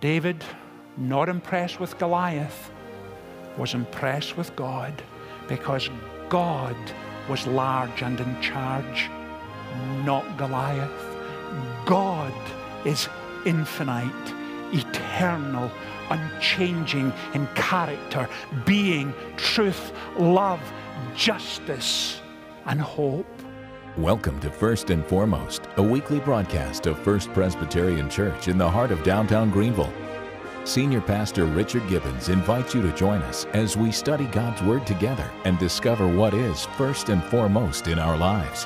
David, not impressed with Goliath, was impressed with God because God was large and in charge, not Goliath. God is infinite, eternal, unchanging in character, being, truth, love, justice, and hope. Welcome to First and Foremost, a weekly broadcast of First Presbyterian Church in the heart of downtown Greenville. Senior Pastor Richard Gibbons invites you to join us as we study God's Word together and discover what is first and foremost in our lives.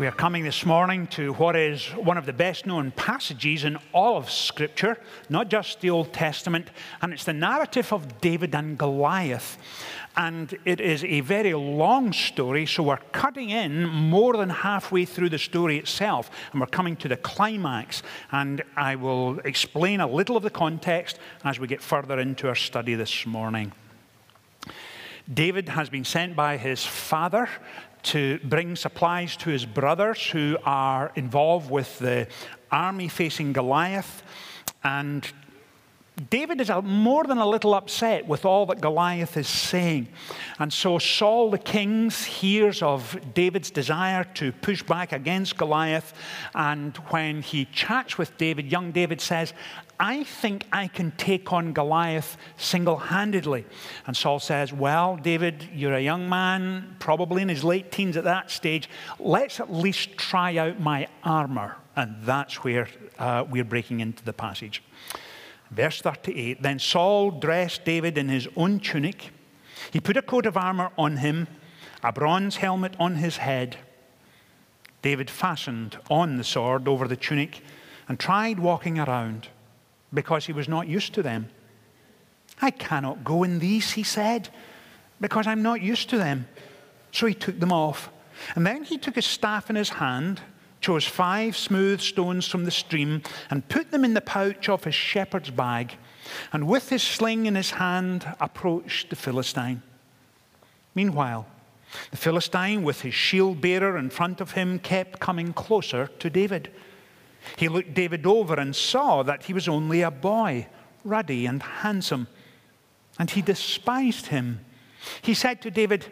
We are coming this morning to what is one of the best known passages in all of Scripture, not just the Old Testament, and it's the narrative of David and Goliath. And it is a very long story, so we're cutting in more than halfway through the story itself, and we're coming to the climax. And I will explain a little of the context as we get further into our study this morning. David has been sent by his father to bring supplies to his brothers who are involved with the army facing Goliath. And David is more than a little upset with all that Goliath is saying. And so Saul the king hears of David's desire to push back against Goliath. And when he chats with David, young David says, I think I can take on Goliath single handedly. And Saul says, Well, David, you're a young man, probably in his late teens at that stage. Let's at least try out my armor. And that's where uh, we're breaking into the passage. Verse 38 Then Saul dressed David in his own tunic. He put a coat of armor on him, a bronze helmet on his head. David fastened on the sword over the tunic and tried walking around because he was not used to them. I cannot go in these, he said, because I'm not used to them. So he took them off. And then he took his staff in his hand chose five smooth stones from the stream and put them in the pouch of his shepherd's bag, and with his sling in his hand approached the Philistine. Meanwhile, the Philistine, with his shield bearer in front of him, kept coming closer to David. He looked David over and saw that he was only a boy, ruddy and handsome, and he despised him. He said to David,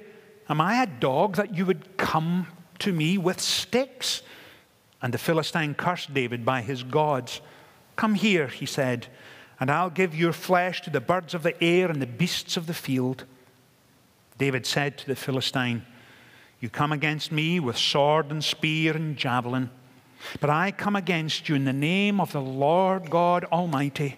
Am I a dog that you would come to me with sticks? And the Philistine cursed David by his gods. Come here, he said, and I'll give your flesh to the birds of the air and the beasts of the field. David said to the Philistine, You come against me with sword and spear and javelin, but I come against you in the name of the Lord God Almighty,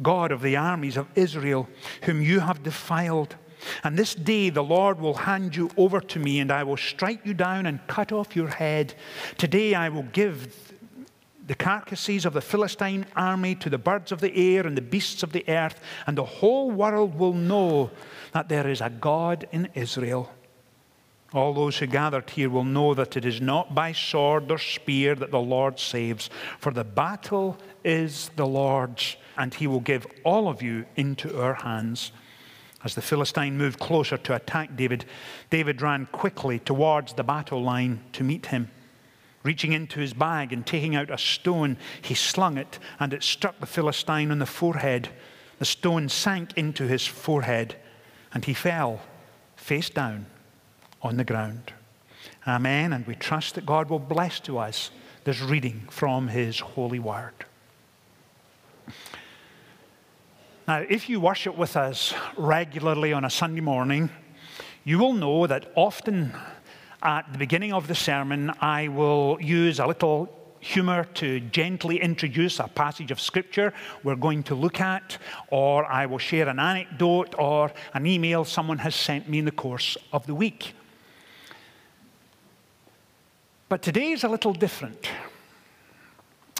God of the armies of Israel, whom you have defiled. And this day the Lord will hand you over to me, and I will strike you down and cut off your head. Today I will give the carcasses of the Philistine army to the birds of the air and the beasts of the earth, and the whole world will know that there is a God in Israel. All those who gathered here will know that it is not by sword or spear that the Lord saves, for the battle is the Lord's, and he will give all of you into our hands. As the Philistine moved closer to attack David, David ran quickly towards the battle line to meet him. Reaching into his bag and taking out a stone, he slung it, and it struck the Philistine on the forehead. The stone sank into his forehead, and he fell face down on the ground. Amen. And we trust that God will bless to us this reading from his holy word. Now, if you worship with us regularly on a Sunday morning, you will know that often at the beginning of the sermon, I will use a little humor to gently introduce a passage of scripture we're going to look at, or I will share an anecdote or an email someone has sent me in the course of the week. But today is a little different.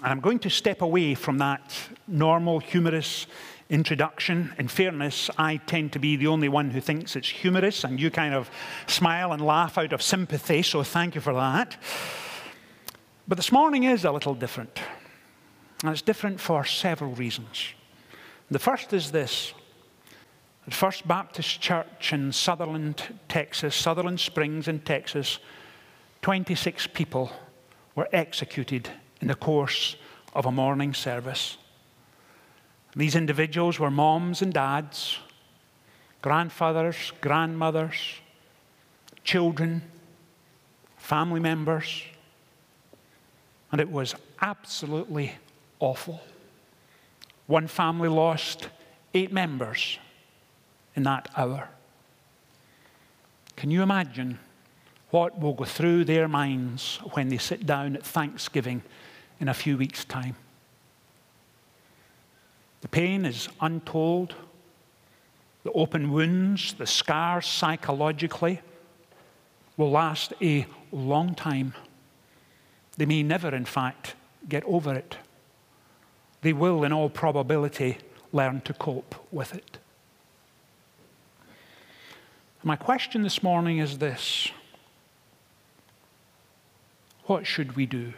And I'm going to step away from that normal humorous introduction. In fairness, I tend to be the only one who thinks it's humorous, and you kind of smile and laugh out of sympathy, so thank you for that. But this morning is a little different, and it's different for several reasons. The first is this. At First Baptist Church in Sutherland, Texas, Sutherland Springs in Texas, 26 people were executed in the course of a morning service. These individuals were moms and dads, grandfathers, grandmothers, children, family members, and it was absolutely awful. One family lost eight members in that hour. Can you imagine what will go through their minds when they sit down at Thanksgiving in a few weeks' time? The pain is untold. The open wounds, the scars psychologically will last a long time. They may never, in fact, get over it. They will, in all probability, learn to cope with it. My question this morning is this What should we do?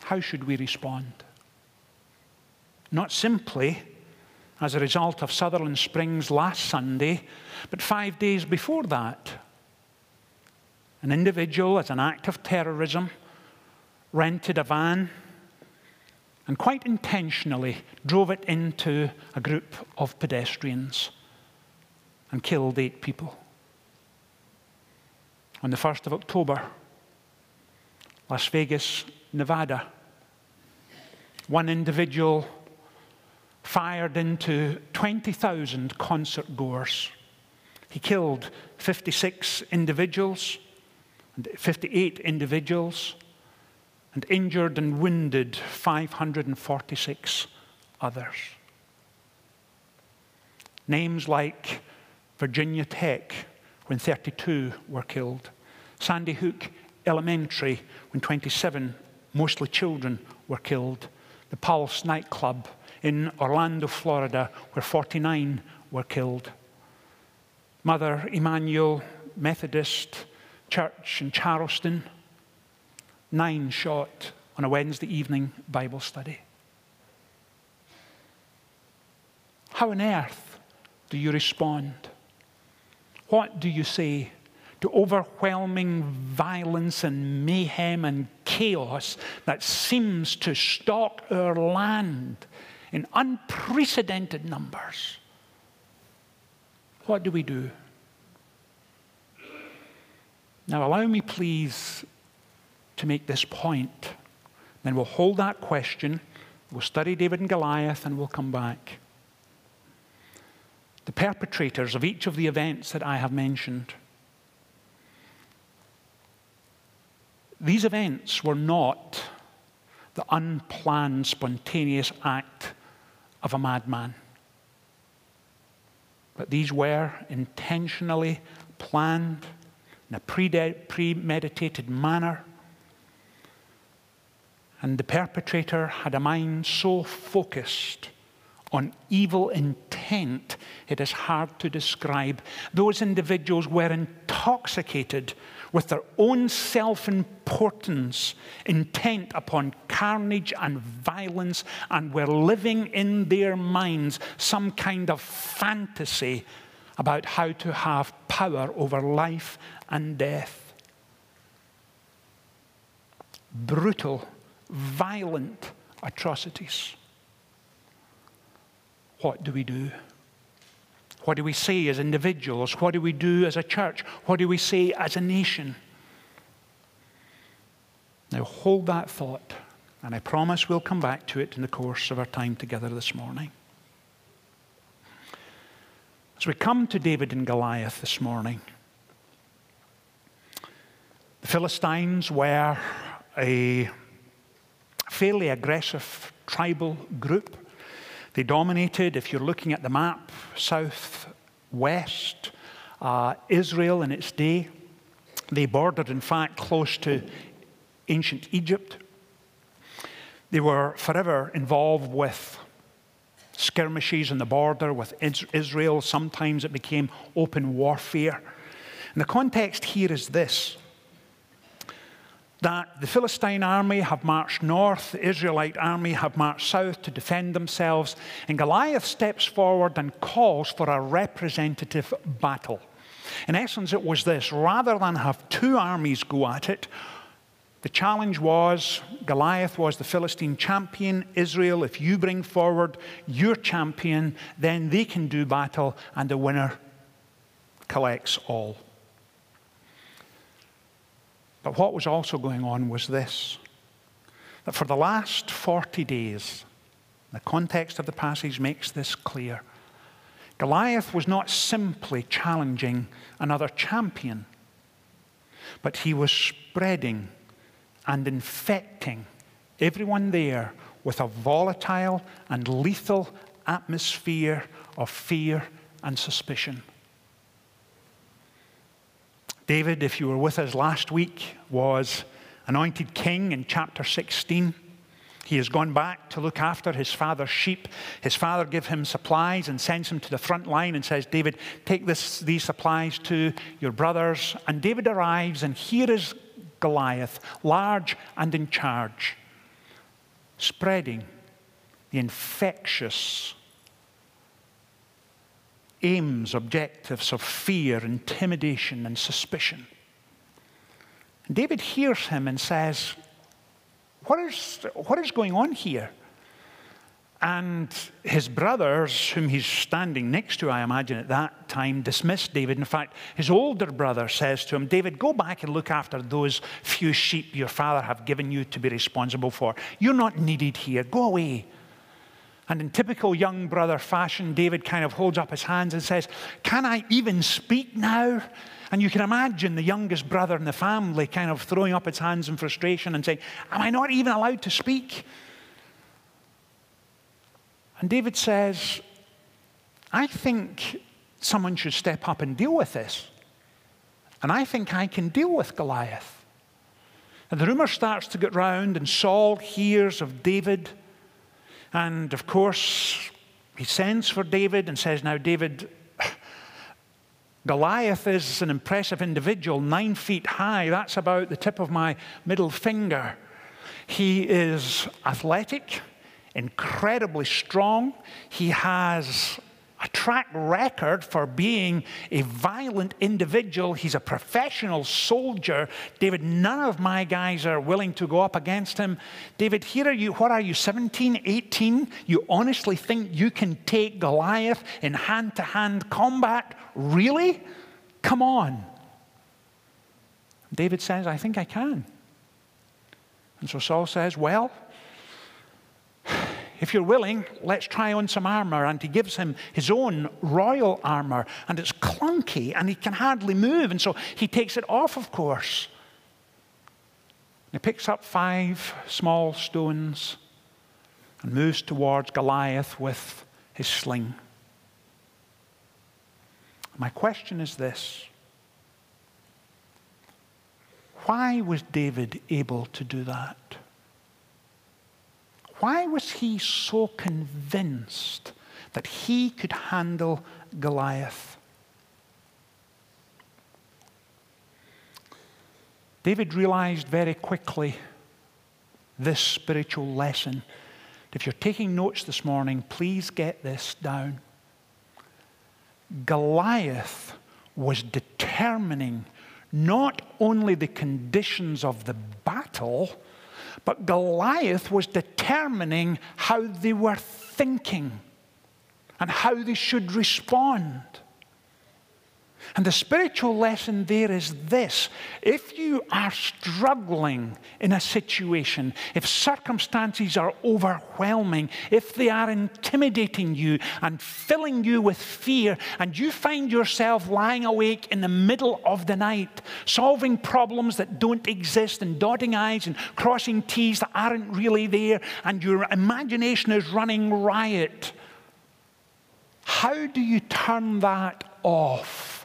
How should we respond? Not simply as a result of Sutherland Springs last Sunday, but five days before that. An individual, as an act of terrorism, rented a van and quite intentionally drove it into a group of pedestrians and killed eight people. On the 1st of October, Las Vegas, Nevada, one individual fired into 20,000 concert goers. He killed 56 individuals, and 58 individuals, and injured and wounded 546 others. Names like Virginia Tech, when 32 were killed, Sandy Hook Elementary, when 27, mostly children, were killed, the Pulse nightclub in Orlando, Florida, where 49 were killed. Mother Emanuel Methodist Church in Charleston, nine shot on a Wednesday evening Bible study. How on earth do you respond? What do you say to overwhelming violence and mayhem and chaos that seems to stalk our land in unprecedented numbers. What do we do? Now, allow me, please, to make this point. Then we'll hold that question, we'll study David and Goliath, and we'll come back. The perpetrators of each of the events that I have mentioned. These events were not the unplanned, spontaneous act of a madman. But these were intentionally planned in a premeditated manner. And the perpetrator had a mind so focused on evil intent, it is hard to describe. Those individuals were intoxicated with their own self importance, intent upon carnage and violence, and were living in their minds some kind of fantasy about how to have power over life and death. Brutal, violent atrocities. What do we do? What do we say as individuals? What do we do as a church? What do we say as a nation? Now, hold that thought, and I promise we'll come back to it in the course of our time together this morning. As we come to David and Goliath this morning, the Philistines were a fairly aggressive tribal group. They dominated, if you're looking at the map, southwest uh, Israel in its day. They bordered, in fact, close to ancient Egypt. They were forever involved with skirmishes on the border with Israel. Sometimes it became open warfare. And the context here is this that the Philistine army have marched north, the Israelite army have marched south to defend themselves, and Goliath steps forward and calls for a representative battle. In essence, it was this rather than have two armies go at it, The challenge was Goliath was the Philistine champion. Israel, if you bring forward your champion, then they can do battle, and the winner collects all. But what was also going on was this that for the last 40 days, the context of the passage makes this clear. Goliath was not simply challenging another champion, but he was spreading and infecting everyone there with a volatile and lethal atmosphere of fear and suspicion. David, if you were with us last week, was anointed king in chapter 16. He has gone back to look after his father's sheep. His father gives him supplies and sends him to the front line and says, David, take this, these supplies to your brothers. And David arrives, and here is Goliath, large and in charge, spreading the infectious aims, objectives of fear, intimidation, and suspicion. And David hears him and says, what is, what is going on here? And his brothers, whom he's standing next to, I imagine at that time, dismiss David. In fact, his older brother says to him, David, go back and look after those few sheep your father have given you to be responsible for. You're not needed here. Go away. And in typical young brother fashion, David kind of holds up his hands and says, Can I even speak now? And you can imagine the youngest brother in the family kind of throwing up his hands in frustration and saying, Am I not even allowed to speak? And David says, I think someone should step up and deal with this. And I think I can deal with Goliath. And the rumor starts to get round, and Saul hears of David. And of course, he sends for David and says, Now, David, Goliath is an impressive individual, nine feet high. That's about the tip of my middle finger. He is athletic incredibly strong. He has a track record for being a violent individual. He's a professional soldier. David, none of my guys are willing to go up against him. David, here are you, what are you, 17, 18? You honestly think you can take Goliath in hand to hand combat? Really? Come on. David says, I think I can. And so Saul says, Well, if you're willing, let's try on some armor. And he gives him his own royal armor, and it's clunky, and he can hardly move. And so he takes it off, of course. He picks up five small stones and moves towards Goliath with his sling. My question is this Why was David able to do that? Why was he so convinced that he could handle Goliath? David realized very quickly this spiritual lesson. If you're taking notes this morning, please get this down. Goliath was determining not only the conditions of the battle, but Goliath was determining how they were thinking and how they should respond. And the spiritual lesson there is this if you are struggling in a situation, if circumstances are overwhelming, if they are intimidating you and filling you with fear, and you find yourself lying awake in the middle of the night, solving problems that don't exist, and dotting I's and crossing T's that aren't really there, and your imagination is running riot, how do you turn that off?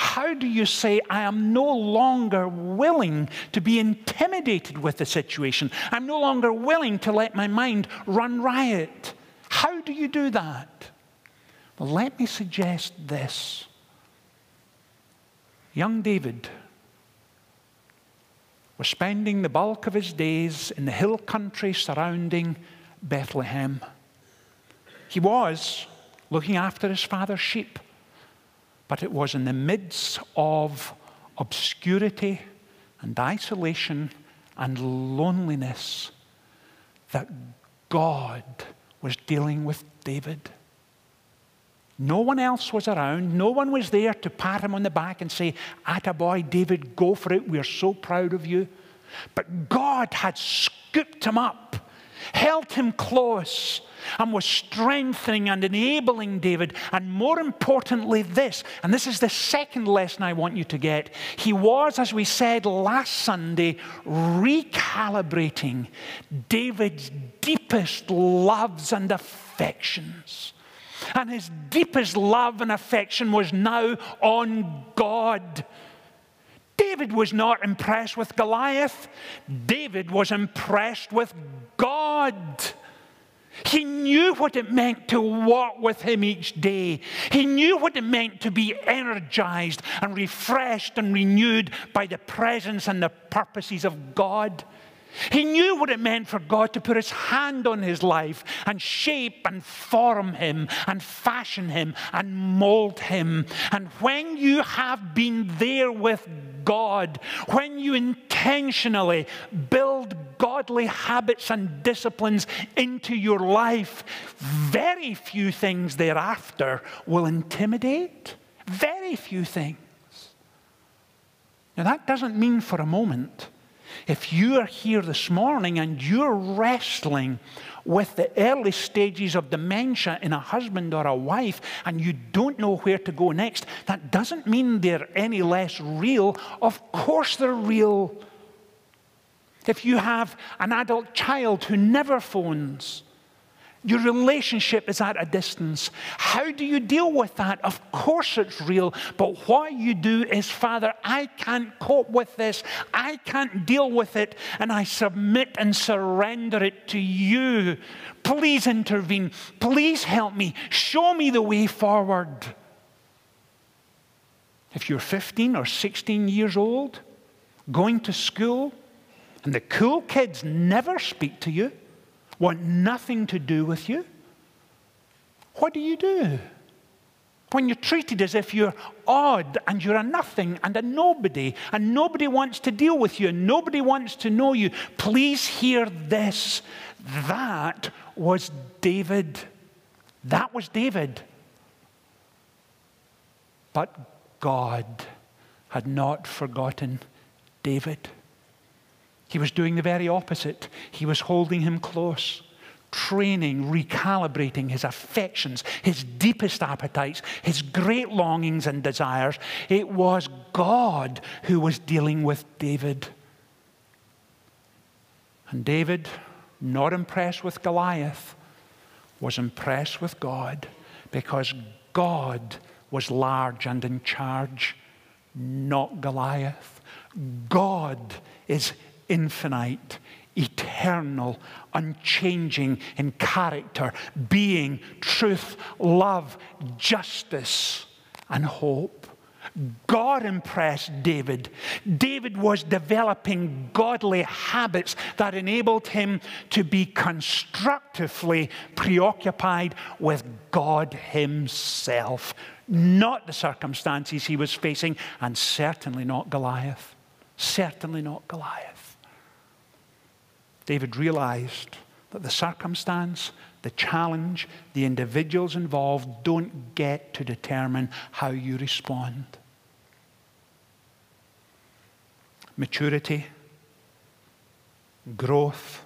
How do you say, I am no longer willing to be intimidated with the situation? I'm no longer willing to let my mind run riot. How do you do that? Well, let me suggest this. Young David was spending the bulk of his days in the hill country surrounding Bethlehem. He was looking after his father's sheep but it was in the midst of obscurity and isolation and loneliness that God was dealing with David. No one else was around. No one was there to pat him on the back and say, Attaboy, David, go for it. We're so proud of you. But God had scooped him up, held him close, and was strengthening and enabling David. And more importantly, this, and this is the second lesson I want you to get. He was, as we said last Sunday, recalibrating David's deepest loves and affections. And his deepest love and affection was now on God. David was not impressed with Goliath. David was impressed with God. He knew what it meant to walk with him each day. He knew what it meant to be energized and refreshed and renewed by the presence and the purposes of God. He knew what it meant for God to put his hand on his life and shape and form him and fashion him and mold him. And when you have been there with God, when you intentionally build godly habits and disciplines into your life, very few things thereafter will intimidate. Very few things. Now, that doesn't mean for a moment if you are here this morning and you're wrestling with the early stages of dementia in a husband or a wife and you don't know where to go next, that doesn't mean they're any less real. Of course, they're real. If you have an adult child who never phones, your relationship is at a distance. How do you deal with that? Of course, it's real. But what you do is, Father, I can't cope with this. I can't deal with it. And I submit and surrender it to you. Please intervene. Please help me. Show me the way forward. If you're 15 or 16 years old, going to school, and the cool kids never speak to you, want nothing to do with you, what do you do? When you're treated as if you're odd and you're a nothing and a nobody, and nobody wants to deal with you and nobody wants to know you, please hear this. That was David. That was David. But God had not forgotten David. He was doing the very opposite. He was holding him close, training, recalibrating his affections, his deepest appetites, his great longings and desires. It was God who was dealing with David. And David, not impressed with Goliath, was impressed with God because God was large and in charge, not Goliath. God is infinite, eternal, unchanging in character, being, truth, love, justice, and hope. God impressed David. David was developing godly habits that enabled him to be constructively preoccupied with God Himself, not the circumstances he was facing, and certainly not Goliath. Certainly not Goliath. David realized that the circumstance, the challenge, the individuals involved don't get to determine how you respond. Maturity, growth,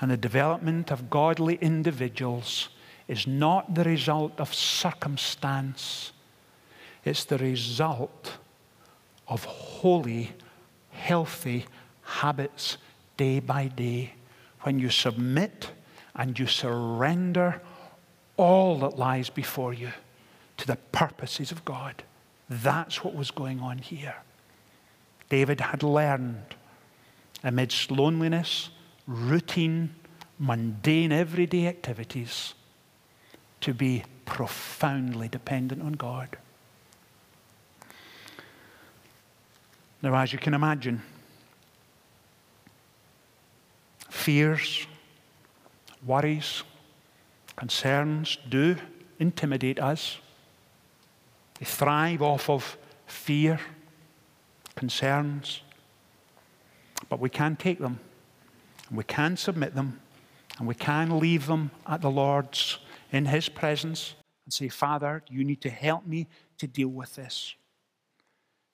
and the development of godly individuals is not the result of circumstance, it's the result of holy, healthy habits day by day, when you submit and you surrender all that lies before you to the purposes of God. That's what was going on here. David had learned amidst loneliness, routine, mundane, everyday activities to be profoundly dependent on God. Now, as you can imagine, fears, worries, concerns do intimidate us. They thrive off of fear, concerns. But we can take them, and we can submit them, and we can leave them at the Lord's in His presence and say, Father, you need to help me to deal with this.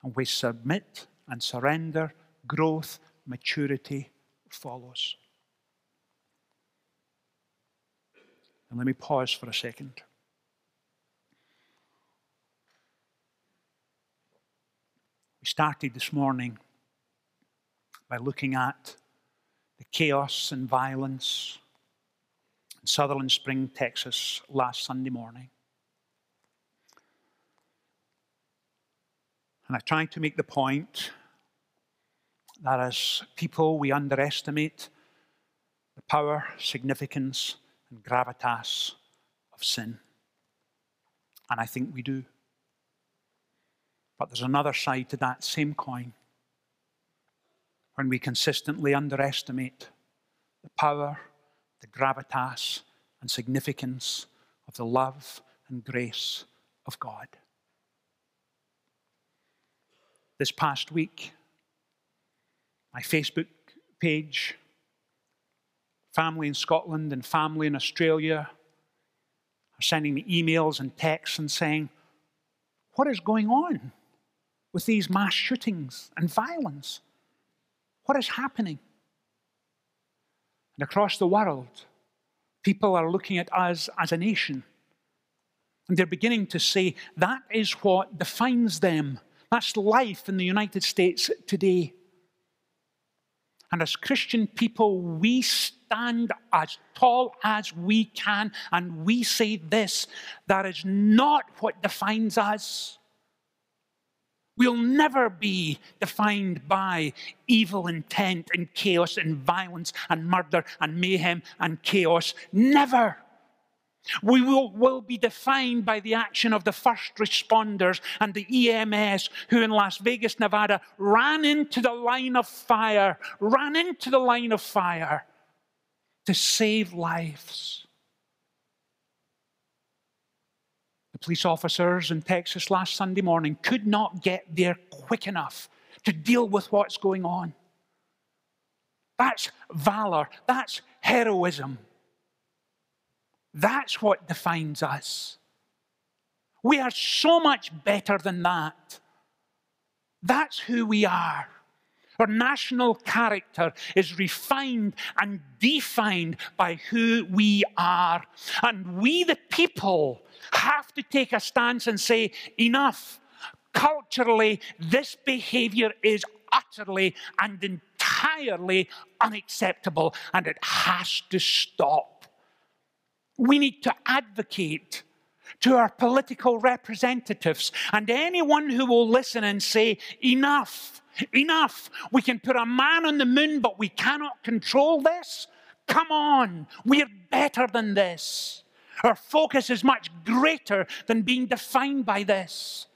And we submit and surrender, growth, maturity follows. And let me pause for a second. We started this morning by looking at the chaos and violence in Sutherland Spring, Texas, last Sunday morning. And I tried to make the point that as people, we underestimate the power, significance, and gravitas of sin. And I think we do. But there's another side to that same coin when we consistently underestimate the power, the gravitas, and significance of the love and grace of God. This past week, my Facebook page family in Scotland and family in Australia are sending me emails and texts and saying, What is going on with these mass shootings and violence? What is happening? And across the world, people are looking at us as a nation. And they're beginning to say that is what defines them. That's life in the United States today. And as Christian people, we stand as tall as we can and we say this that is not what defines us. We'll never be defined by evil intent and chaos and violence and murder and mayhem and chaos. Never. We will, will, be defined by the action of the first responders and the EMS who in Las Vegas, Nevada ran into the line of fire, ran into the line of fire to save lives. The police officers in Texas last Sunday morning could not get there quick enough to deal with what's going on. That's valor, that's heroism. That's what defines us. We are so much better than that. That's who we are. Our national character is refined and defined by who we are. And we, the people, have to take a stance and say, enough. Culturally, this behavior is utterly and entirely unacceptable, and it has to stop. We need to advocate to our political representatives and anyone who will listen and say, enough, enough. We can put a man on the moon, but we cannot control this. Come on, we're better than this. Our focus is much greater than being defined by this.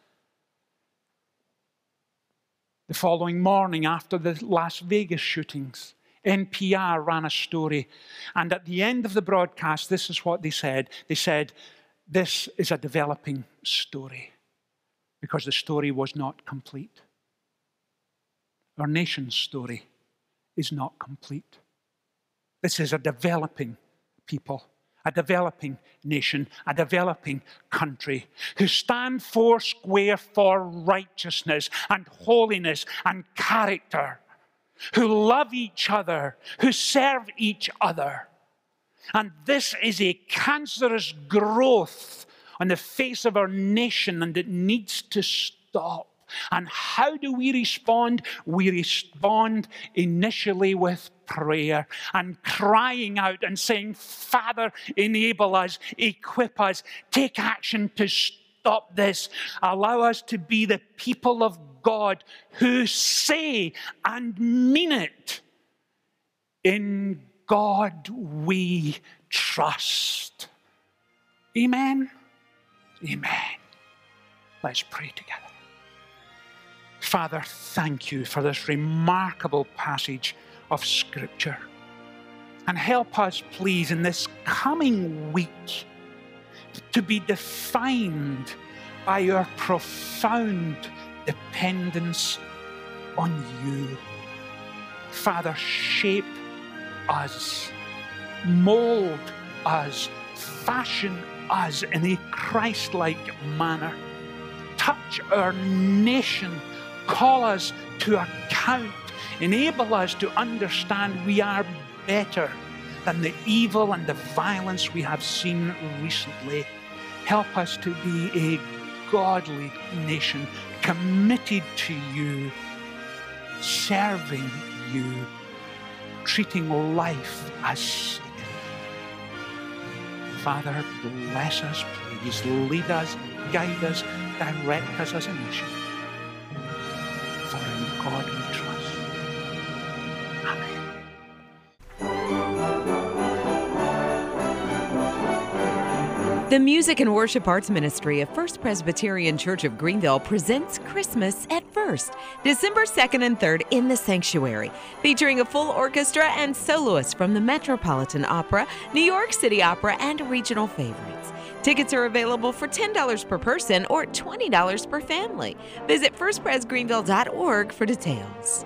The following morning, after the Las Vegas shootings, NPR ran a story. And at the end of the broadcast, this is what they said. They said, This is a developing story because the story was not complete. Our nation's story is not complete. This is a developing people, a developing nation, a developing country who stand four square for righteousness and holiness and character who love each other, who serve each other. And this is a cancerous growth on the face of our nation, and it needs to stop. And how do we respond? We respond initially with prayer and crying out and saying, Father, enable us, equip us, take action to stop this. Allow us to be the people of God who say and mean it. In God we trust. Amen. Amen. Let's pray together. Father, thank you for this remarkable passage of Scripture. And help us, please, in this coming week to be defined by your profound dependence on you. Father, shape us, mold us, fashion us in a Christ like manner. Touch our nation, call us to account, enable us to understand we are better than the evil and the violence we have seen recently. Help us to be a godly nation committed to you, serving you, treating life as sacred. Father, bless us, please. Lead us, guide us, direct us as a nation. For in God The Music and Worship Arts Ministry of First Presbyterian Church of Greenville presents Christmas at First, December 2nd and 3rd in the Sanctuary, featuring a full orchestra and soloists from the Metropolitan Opera, New York City Opera, and regional favorites. Tickets are available for $10 per person or $20 per family. Visit firstpresgreenville.org for details.